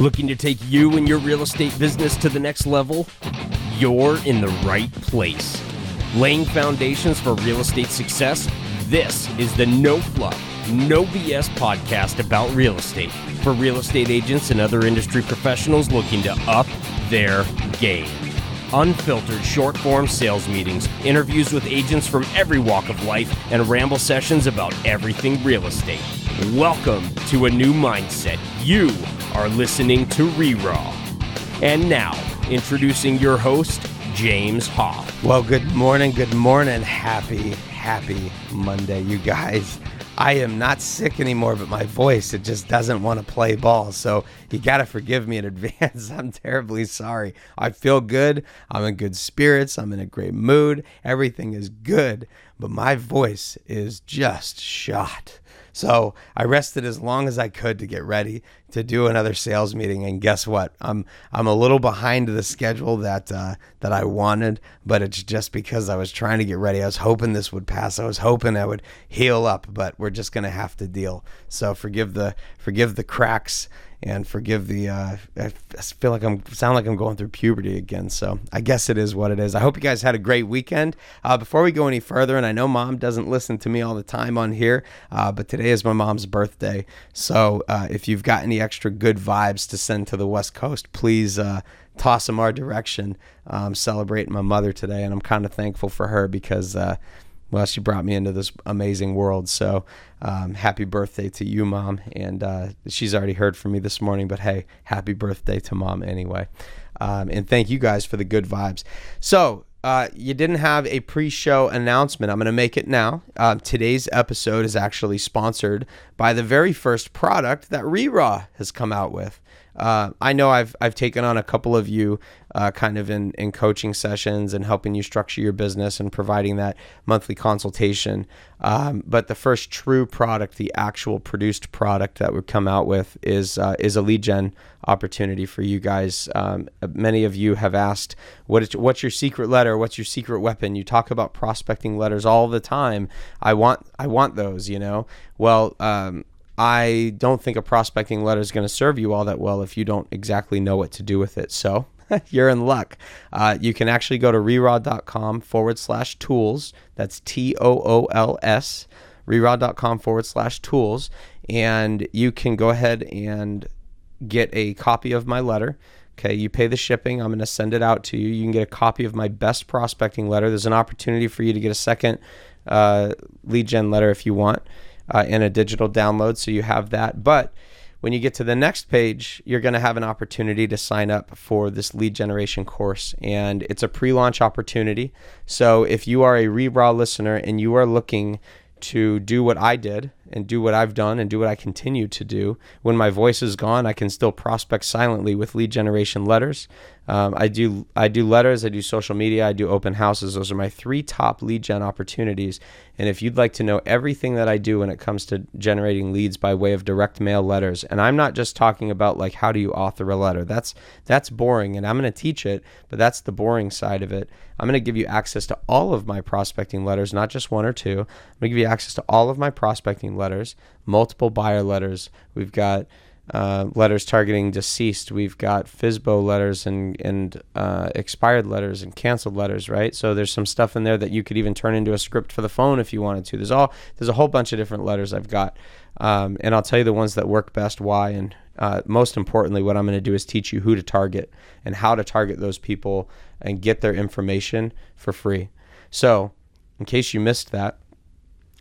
Looking to take you and your real estate business to the next level? You're in the right place. Laying foundations for real estate success? This is the No Fluff, No BS podcast about real estate for real estate agents and other industry professionals looking to up their game. Unfiltered short form sales meetings, interviews with agents from every walk of life, and ramble sessions about everything real estate. Welcome to a new mindset. You are listening to ReRaw. And now, introducing your host, James Hoff. Well, good morning, good morning. Happy, happy Monday, you guys. I am not sick anymore, but my voice, it just doesn't want to play ball. So you got to forgive me in advance. I'm terribly sorry. I feel good. I'm in good spirits. I'm in a great mood. Everything is good, but my voice is just shot. So I rested as long as I could to get ready to do another sales meeting. And guess what? I'm I'm a little behind the schedule that uh, that I wanted, but it's just because I was trying to get ready. I was hoping this would pass. I was hoping I would heal up, but we're just gonna have to deal. So forgive the forgive the cracks and forgive the uh, I feel like I'm sound like I'm going through puberty again. So I guess it is what it is. I hope you guys had a great weekend. Uh, before we go any further, and I know mom doesn't listen to me all the time on here, uh, but today is my mom's birthday. So uh, if you've got any extra good vibes to send to the West Coast, please uh, toss them our direction. Um, celebrating my mother today, and I'm kind of thankful for her because uh, well, she brought me into this amazing world. So, um, happy birthday to you, mom. And uh, she's already heard from me this morning, but hey, happy birthday to mom anyway. Um, and thank you guys for the good vibes. So, uh, you didn't have a pre-show announcement. I'm going to make it now. Uh, today's episode is actually sponsored by the very first product that ReRaw has come out with. Uh, I know I've I've taken on a couple of you uh, kind of in, in coaching sessions and helping you structure your business and providing that monthly consultation. Um, but the first true product, the actual produced product that would come out with is uh, is a lead gen opportunity for you guys. Um, many of you have asked, what is, what's your secret letter? What's your secret weapon? You talk about prospecting letters all the time. I want I want those, you know. Well, um, I don't think a prospecting letter is going to serve you all that well if you don't exactly know what to do with it. So you're in luck. Uh, you can actually go to reraw.com forward slash tools. That's T O O L S, reraw.com forward slash tools. And you can go ahead and get a copy of my letter. Okay, you pay the shipping. I'm going to send it out to you. You can get a copy of my best prospecting letter. There's an opportunity for you to get a second uh, lead gen letter if you want uh, in a digital download. So you have that. But when you get to the next page, you're going to have an opportunity to sign up for this lead generation course. And it's a pre launch opportunity. So if you are a ReRaw listener and you are looking to do what I did and do what I've done and do what I continue to do. When my voice is gone, I can still prospect silently with lead generation letters. Um, I do I do letters, I do social media, I do open houses. Those are my three top lead gen opportunities. And if you'd like to know everything that I do when it comes to generating leads by way of direct mail letters, and I'm not just talking about like how do you author a letter. That's that's boring, and I'm going to teach it, but that's the boring side of it. I'm going to give you access to all of my prospecting letters, not just one or two. I'm going to give you access to all of my prospecting letters, multiple buyer letters. We've got uh, letters targeting deceased. We've got FSBO letters and and uh, expired letters and canceled letters, right? So there's some stuff in there that you could even turn into a script for the phone if you wanted to. There's all there's a whole bunch of different letters I've got, um, and I'll tell you the ones that work best, why, and uh, most importantly, what I'm going to do is teach you who to target and how to target those people and get their information for free. So, in case you missed that,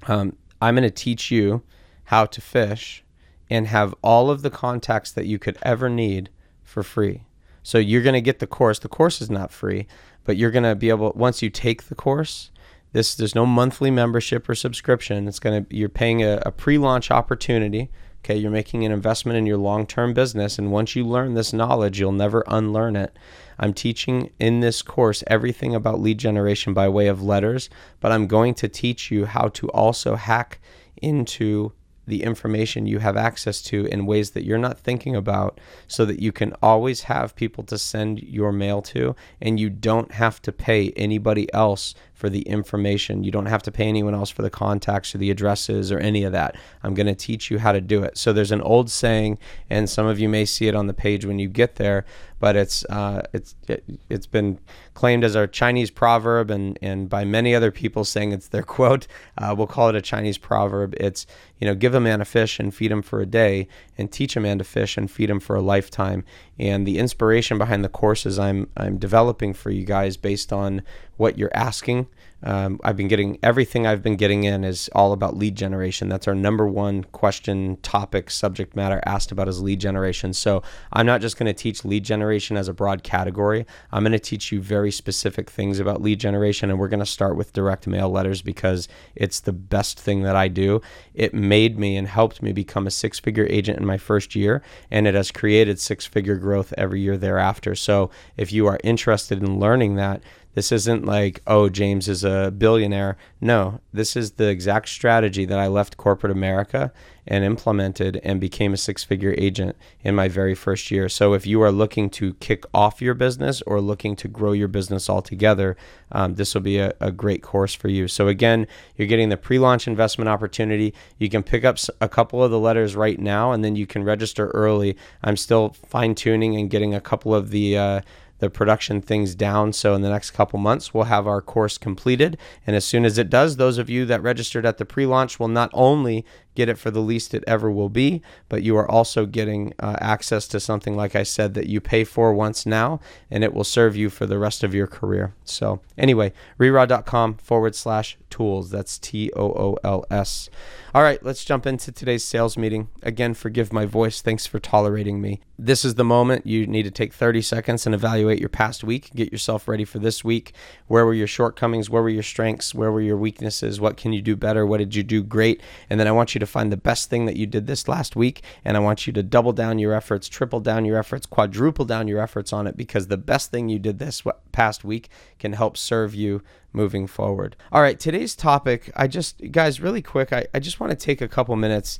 um, I'm going to teach you how to fish and have all of the contacts that you could ever need for free. So you're going to get the course. The course is not free, but you're going to be able once you take the course, this there's no monthly membership or subscription. It's going to you're paying a, a pre-launch opportunity. Okay, you're making an investment in your long-term business and once you learn this knowledge, you'll never unlearn it. I'm teaching in this course everything about lead generation by way of letters, but I'm going to teach you how to also hack into the information you have access to in ways that you're not thinking about so that you can always have people to send your mail to and you don't have to pay anybody else for the information. You don't have to pay anyone else for the contacts or the addresses or any of that. I'm going to teach you how to do it. So there's an old saying, and some of you may see it on the page when you get there, but it's uh, it's it, has been claimed as our Chinese proverb, and and by many other people saying it's their quote. Uh, we'll call it a Chinese proverb. It's you know give a man a fish and feed him for a day, and teach a man to fish and feed him for a lifetime. And the inspiration behind the courses I'm I'm developing for you guys based on what you're asking um, I've been getting everything I've been getting in is all about lead generation. That's our number one question, topic, subject matter asked about is lead generation. So I'm not just going to teach lead generation as a broad category. I'm going to teach you very specific things about lead generation. And we're going to start with direct mail letters because it's the best thing that I do. It made me and helped me become a six figure agent in my first year. And it has created six figure growth every year thereafter. So if you are interested in learning that, this isn't like, oh, James is a billionaire. No, this is the exact strategy that I left corporate America and implemented and became a six figure agent in my very first year. So, if you are looking to kick off your business or looking to grow your business altogether, um, this will be a, a, great course for you. So, again, you're getting the pre launch investment opportunity. You can pick up a couple of the letters right now and then you can register early. I'm still fine tuning and getting a couple of the uh, the production things down. So in the next couple months, we'll have our course completed. And as soon as it does, those of you that registered at the pre launch will not only get it for the least it ever will be, but you are also getting uh, access to something, like I said, that you pay for once now, and it will serve you for the rest of your career. So, anyway, reraw.com forward slash tools. That's T O O L S. All right, let's jump into today's sales meeting. Again, forgive my voice. Thanks for tolerating me. This is the moment you need to take 30 seconds and evaluate your past week. Get yourself ready for this week. Where were your shortcomings? Where were your strengths? Where were your weaknesses? What can you do better? What did you do great? And then I want you to find the best thing that you did this last week. And I want you to double down your efforts, triple down your efforts, quadruple down your efforts on it because the best thing you did this past week can help serve you moving forward. All right, today's topic, I just, guys, really quick, I, I just want to take a couple minutes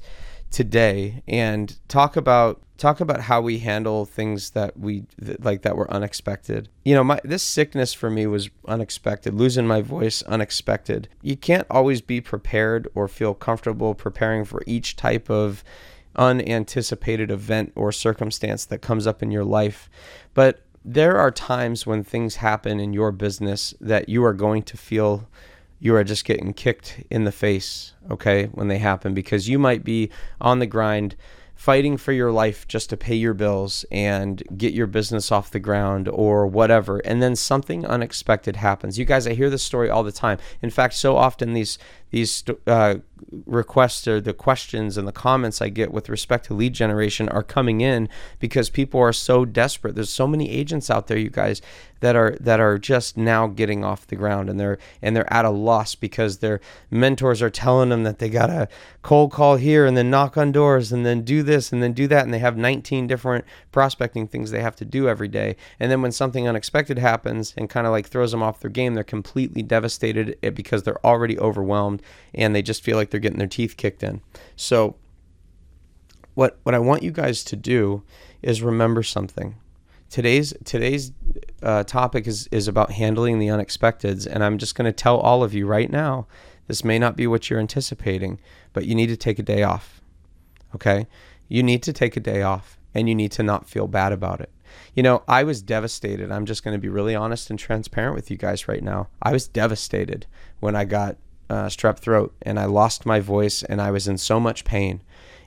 today and talk about talk about how we handle things that we like that were unexpected. You know, my this sickness for me was unexpected. Losing my voice unexpected. You can't always be prepared or feel comfortable preparing for each type of unanticipated event or circumstance that comes up in your life. But there are times when things happen in your business that you are going to feel you are just getting kicked in the face, okay, when they happen because you might be on the grind fighting for your life just to pay your bills and get your business off the ground or whatever and then something unexpected happens. You guys i hear this story all the time. In fact so often these these uh, requests or the questions and the comments I get with respect to lead generation are coming in because people are so desperate. There's so many agents out there, you guys, that are that are just now getting off the ground and they're and they're at a loss because their mentors are telling them that they gotta cold call here and then knock on doors and then do this and then do that and they have 19 different prospecting things they have to do every day. And then when something unexpected happens and kind of like throws them off their game, they're completely devastated eh, because they're already overwhelmed and they just feel like they're getting their teeth kicked in. So what what I want you guys to do is remember something. Today's today's uh, topic is is about handling the unexpecteds, and I'm just going to tell all of you right now. This may not be what you're anticipating, but you need to take a day off. Okay, you need to take a day off, and you need to not feel bad about it. You know, I was devastated. I'm just going to be really honest and transparent with you guys right now. I was devastated when I got uh, strep throat and I lost my voice and I was in so much pain.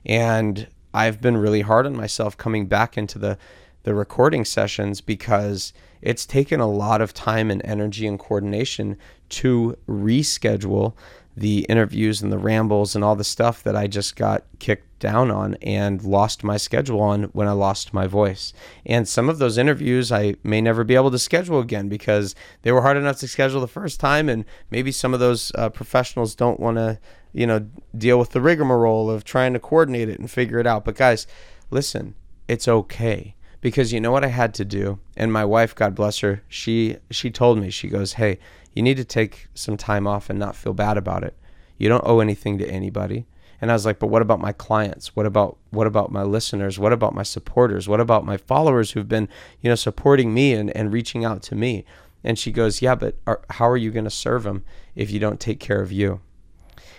And I've been really hard on myself coming back into the the recording sessions because it's taken a lot of time and energy and coordination to reschedule the interviews and the rambles and all the stuff that I just got kicked down on and lost my schedule on when I lost my voice. And some of those interviews I may never be able to schedule again because they were hard enough to schedule the first time. And maybe some of those uh, professionals don't want to, you know, deal with the rigmarole of trying to coordinate it and figure it out. But guys, listen, it's okay because you know what I had to do. And my wife, God bless her, she she told me, she goes, "Hey, you need to take some time off and not feel bad about it. You don't owe anything to anybody. And I was like, but what about my clients? What about what about my listeners? What about my supporters? What about my followers who've been, you know, supporting me and, and reaching out to me? And she goes, yeah, but are, how are you going to serve them if you don't take care of you?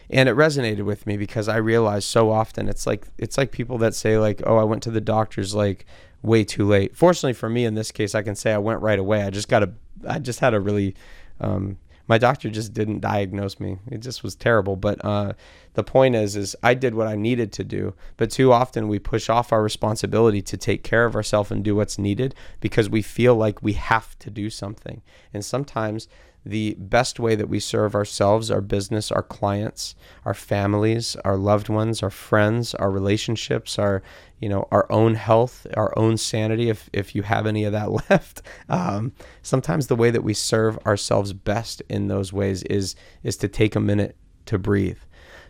and it resonated with me because I realized so often it's like it's like people that say like oh I went to the doctor's like way too late. Fortunately for me in this case I can say I went right away. I just got a I just had a really um, my doctor just didn't diagnose me. It just was terrible. But uh, the point is, is I did what I needed to do. But too often we push off our responsibility to take care of ourselves and do what's needed because we feel like we have to do something. And sometimes the best way that we serve ourselves, our business, our clients, our families, our loved ones, our friends, our relationships, our you know our own health, our own sanity, if if you have any of that left. Um, sometimes the way that we serve ourselves best in those ways is is to take a minute to breathe.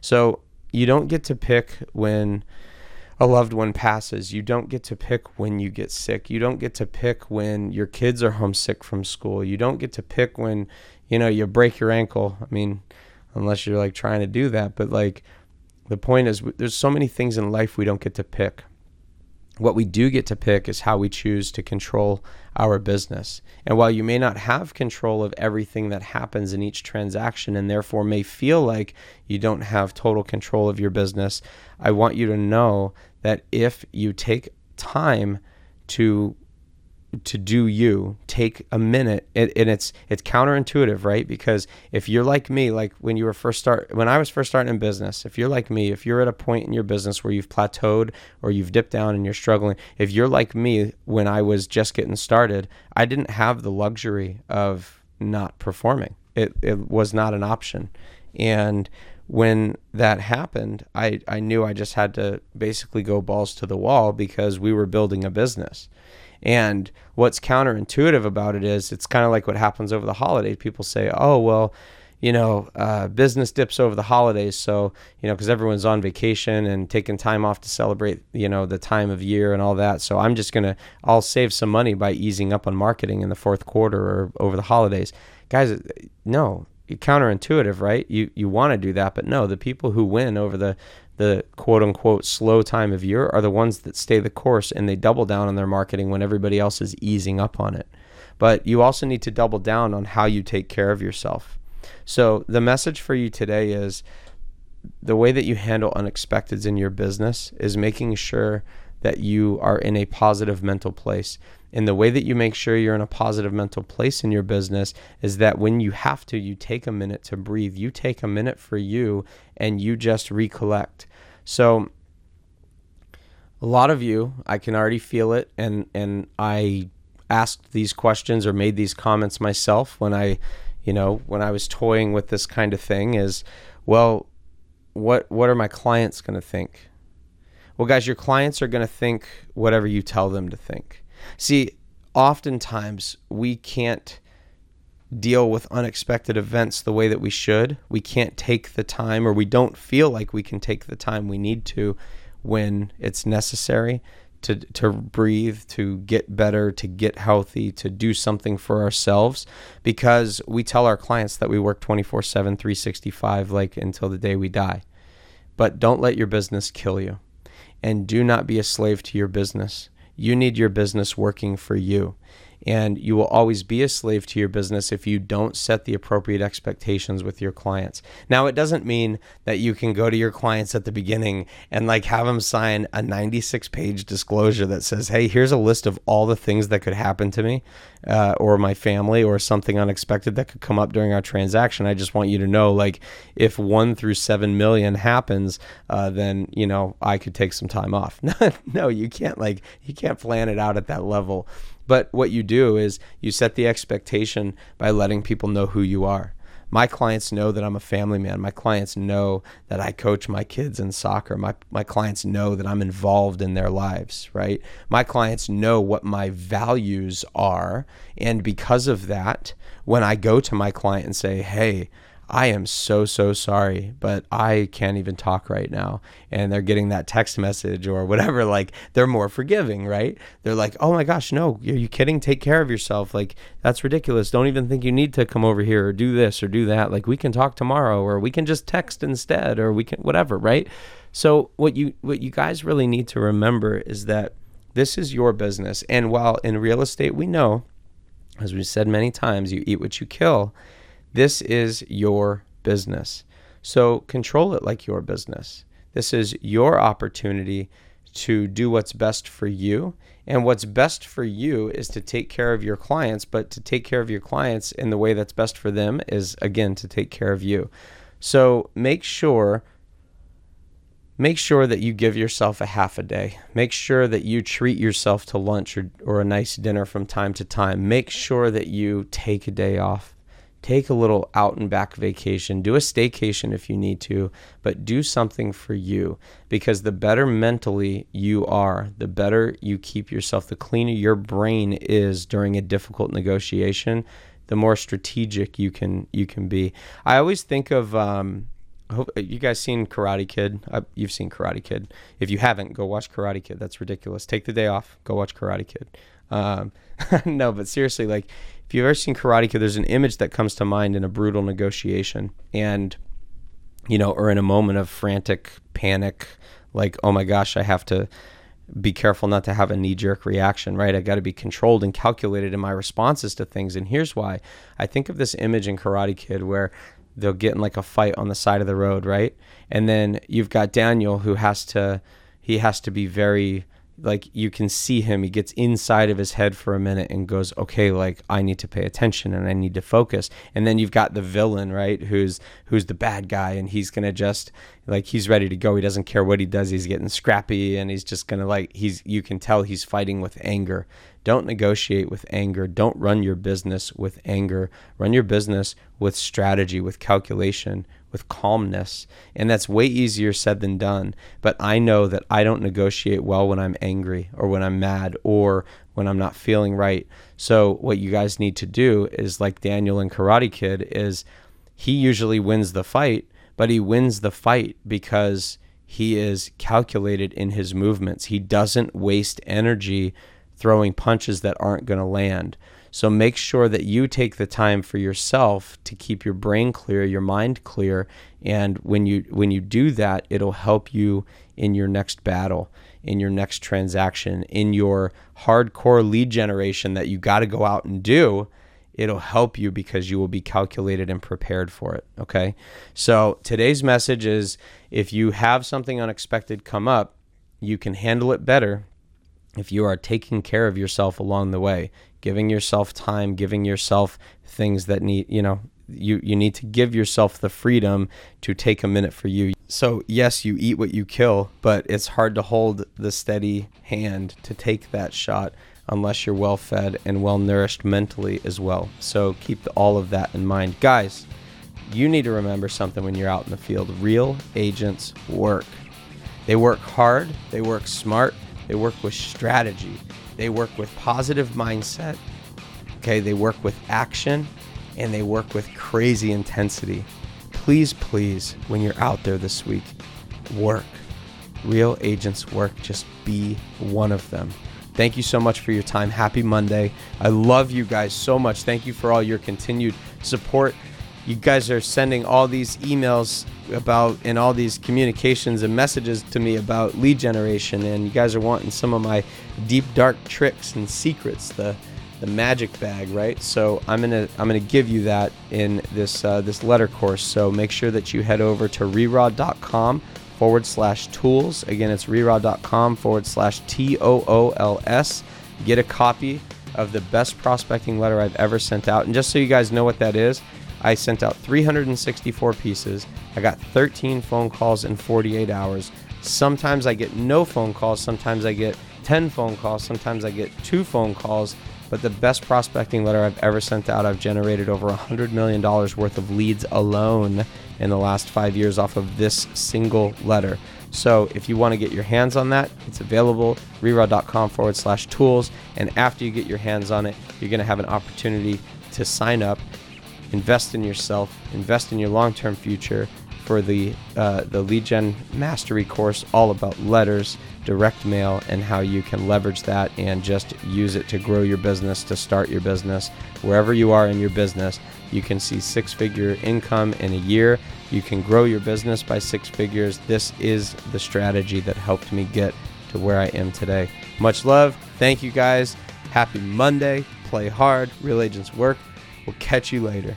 So you don't get to pick when a loved one passes. You don't get to pick when you get sick. You don't get to pick when your kids are homesick from school. You don't get to pick when, you know, you break your ankle. I mean, unless you're like trying to do that, but like the point is there's so many things in life we don't get to pick. What we do get to pick is how we choose to control our business. And while you may not have control of everything that happens in each transaction and therefore may feel like you don't have total control of your business, I want you to know that if you take time to to do you take a minute and, and, it's it's counterintuitive right? Because if you're like me like when you were first start when i was first starting in business if you're like me if you're at a point in your business where you've plateaued or you've dipped down and you're struggling if you're like me when i was just getting started i didn't have the luxury of not performing. It, it was not an option. And when that happened I, I knew i just had to basically go balls to the wall because we were building a business and what's counterintuitive about it is it's kind of like what happens over the holidays. People say, oh, well, you know, uh, business dips over the holidays. So, you know, because everyone's on vacation and taking time off to celebrate, you know, the time of year and all that. So I'm just going to, I'll save some money by easing up on marketing in the fourth quarter or over the holidays. Guys, no, counterintuitive, right? You, you want to do that, but no, the people who win over the, the quote unquote slow time of year are the ones that stay the course and they double down on their marketing when everybody else is easing up on it. But you also need to double down on how you take care of yourself. So the message for you today is the way that you handle unexpecteds in your business is making sure that you are in a positive mental place. And the way that you make sure you're in a positive mental place in your business is that when you have to, you take a minute to breathe. You take a minute for you and you just recollect. So, a lot of you, I can already feel it, and and I asked these questions or made these comments myself when I, you know, when I was toying with this kind of thing. Is well, what what are my clients going to think? Well, guys, your clients are going to think whatever you tell them to think. See, oftentimes we can't deal with unexpected events the way that we should. We can't take the time, or we don't feel like we can take the time we need to when it's necessary to, to breathe, to get better, to get healthy, to do something for ourselves because we tell our clients that we work 24 7, 365, like until the day we die. But don't let your business kill you and do not be a slave to your business. You need your business working for you. And you will always be a slave to your business if you don't set the appropriate expectations with your clients. Now, it doesn't mean that you can go to your clients at the beginning and like have them sign a 96 page disclosure that says, hey, here's a list of all the things that could happen to me uh, or my family or something unexpected that could come up during our transaction. I just want you to know, like, if one through seven million happens, uh, then you know I could take some time off. no, you can't. Like, you can't plan it out at that level. But what you do is you set the expectation by letting people know who you are my clients know that I'm a family man. My clients know that I coach my kids in soccer. My, my clients know that I'm involved in their lives, right? My clients know what my values are. And because of that, when I go to my client and say, hey, I am so, so sorry, but I can't even talk right now. And they're getting that text message or whatever. Like, they're more forgiving, right? They're like, oh my gosh, no, are you kidding? Take care of yourself. Like, that's ridiculous. Don't even think you need to come over here or do this or do that. Like, we can talk tomorrow or we can just text instead or we can, whatever, right? So, what you, what you guys really need to remember is that this is your business. And while in real estate, we know, as we've said many times, you eat what you kill this is your business. So control it like your business. This is your opportunity to do what's best for you. And what's best for you is to take care of your clients, but to take care of your clients in the way that's best for them is, again, to take care of you. So make sure make sure that you give yourself a half a day. Make sure that you treat yourself to lunch or, or a nice dinner from time to time. Make sure that you take a day off take a little out and back vacation, do a staycation if you need to, but do something for you because the better mentally you are, the better you keep yourself, the cleaner your brain is during a difficult negotiation, the more strategic you can you can be. I always think of um, hope you guys seen Karate Kid. Uh, you've seen Karate Kid. If you haven't, go watch Karate Kid. That's ridiculous. Take the day off. Go watch Karate Kid. Um, no, but seriously, like if you've ever seen Karate Kid, there's an image that comes to mind in a brutal negotiation, and you know, or in a moment of frantic panic, like oh my gosh, I have to be careful not to have a knee jerk reaction, right? I got to be controlled and calculated in my responses to things. And here's why I think of this image in Karate Kid where they'll get in like a fight on the side of the road, right? And then you've got Daniel who has to he has to be very like you can see him he gets inside of his head for a minute and goes okay like i need to pay attention and i need to focus. And then you've got the villain right who's who's the bad guy and he's gonna just like he's ready to go. He doesn't care what he does. He's getting scrappy and he's just gonna like he's you can tell he's fighting with anger. Don't negotiate with anger. Don't run your business with anger. Run your business with strategy with calculation with calmness. And that's way easier said than done. But I know that I don't negotiate well when I'm angry or when I'm mad or when I'm not feeling right. So what you guys need to do is like Daniel in Karate Kid is he usually wins the fight, but he wins the fight because he is calculated in his movements. He doesn't waste energy throwing punches that aren't going to land. So make sure that you take the time for yourself to keep your brain clear, your mind clear, and when you when you do that, it'll help you in your next battle, in your next transaction, in your hardcore lead generation that you got to go out and do. It'll help you because you will be calculated and prepared for it. Okay. So today's message is if you have something unexpected come up, you can handle it better if you are taking care of yourself along the way giving yourself time, giving yourself things that need, you know, you you need to give yourself the freedom to take a minute for you. So, yes, you eat what you kill, but it's hard to hold the steady hand to take that shot unless you're well fed and well nourished mentally as well. So, keep all of that in mind. Guys, you need to remember something when you're out in the field. Real agents work. They work hard, they work smart, they work with strategy. They work with positive mindset. Okay, they work with action and they work with crazy intensity. Please, please, when you're out there this week, work. Real agents work. Just be one of them. Thank you so much for your time. Happy Monday. I love you guys so much. Thank you for all your continued support you guys are sending all these emails about and all these communications and messages to me about lead generation and you guys are wanting some of my deep dark tricks and secrets the the magic bag right? So i'm gonna i'm gonna give you that in this uh, this letter course. So make sure that you head over to reraw.com forward slash tools. Again it's reraw.com forward slash t-o-o-l-s get a copy of the best prospecting letter i've ever sent out. And just so you guys know what that is I sent out 364 pieces. I got 13 phone calls in 48 hours. Sometimes I get no phone calls, sometimes I get 10 phone calls, sometimes I get two phone calls. But the best prospecting letter I've ever sent out, I've generated over $100 million worth of leads alone in the last five years off of this single letter. So if you want to get your hands on that, it's available, reraw.com forward slash tools. And after you get your hands on it, you're going to have an opportunity to sign up invest in yourself, invest in your long-term future for the uh, the lead gen mastery course all about letters direct mail and how you can leverage that and just use it to grow your business to start your business. Wherever you are in your business you can see six figure income in a year. You can grow your business by six figures. This is the strategy that helped me get to where i am today. Much love. Thank you guys. Happy monday. Play hard. Real agents work we'll catch you later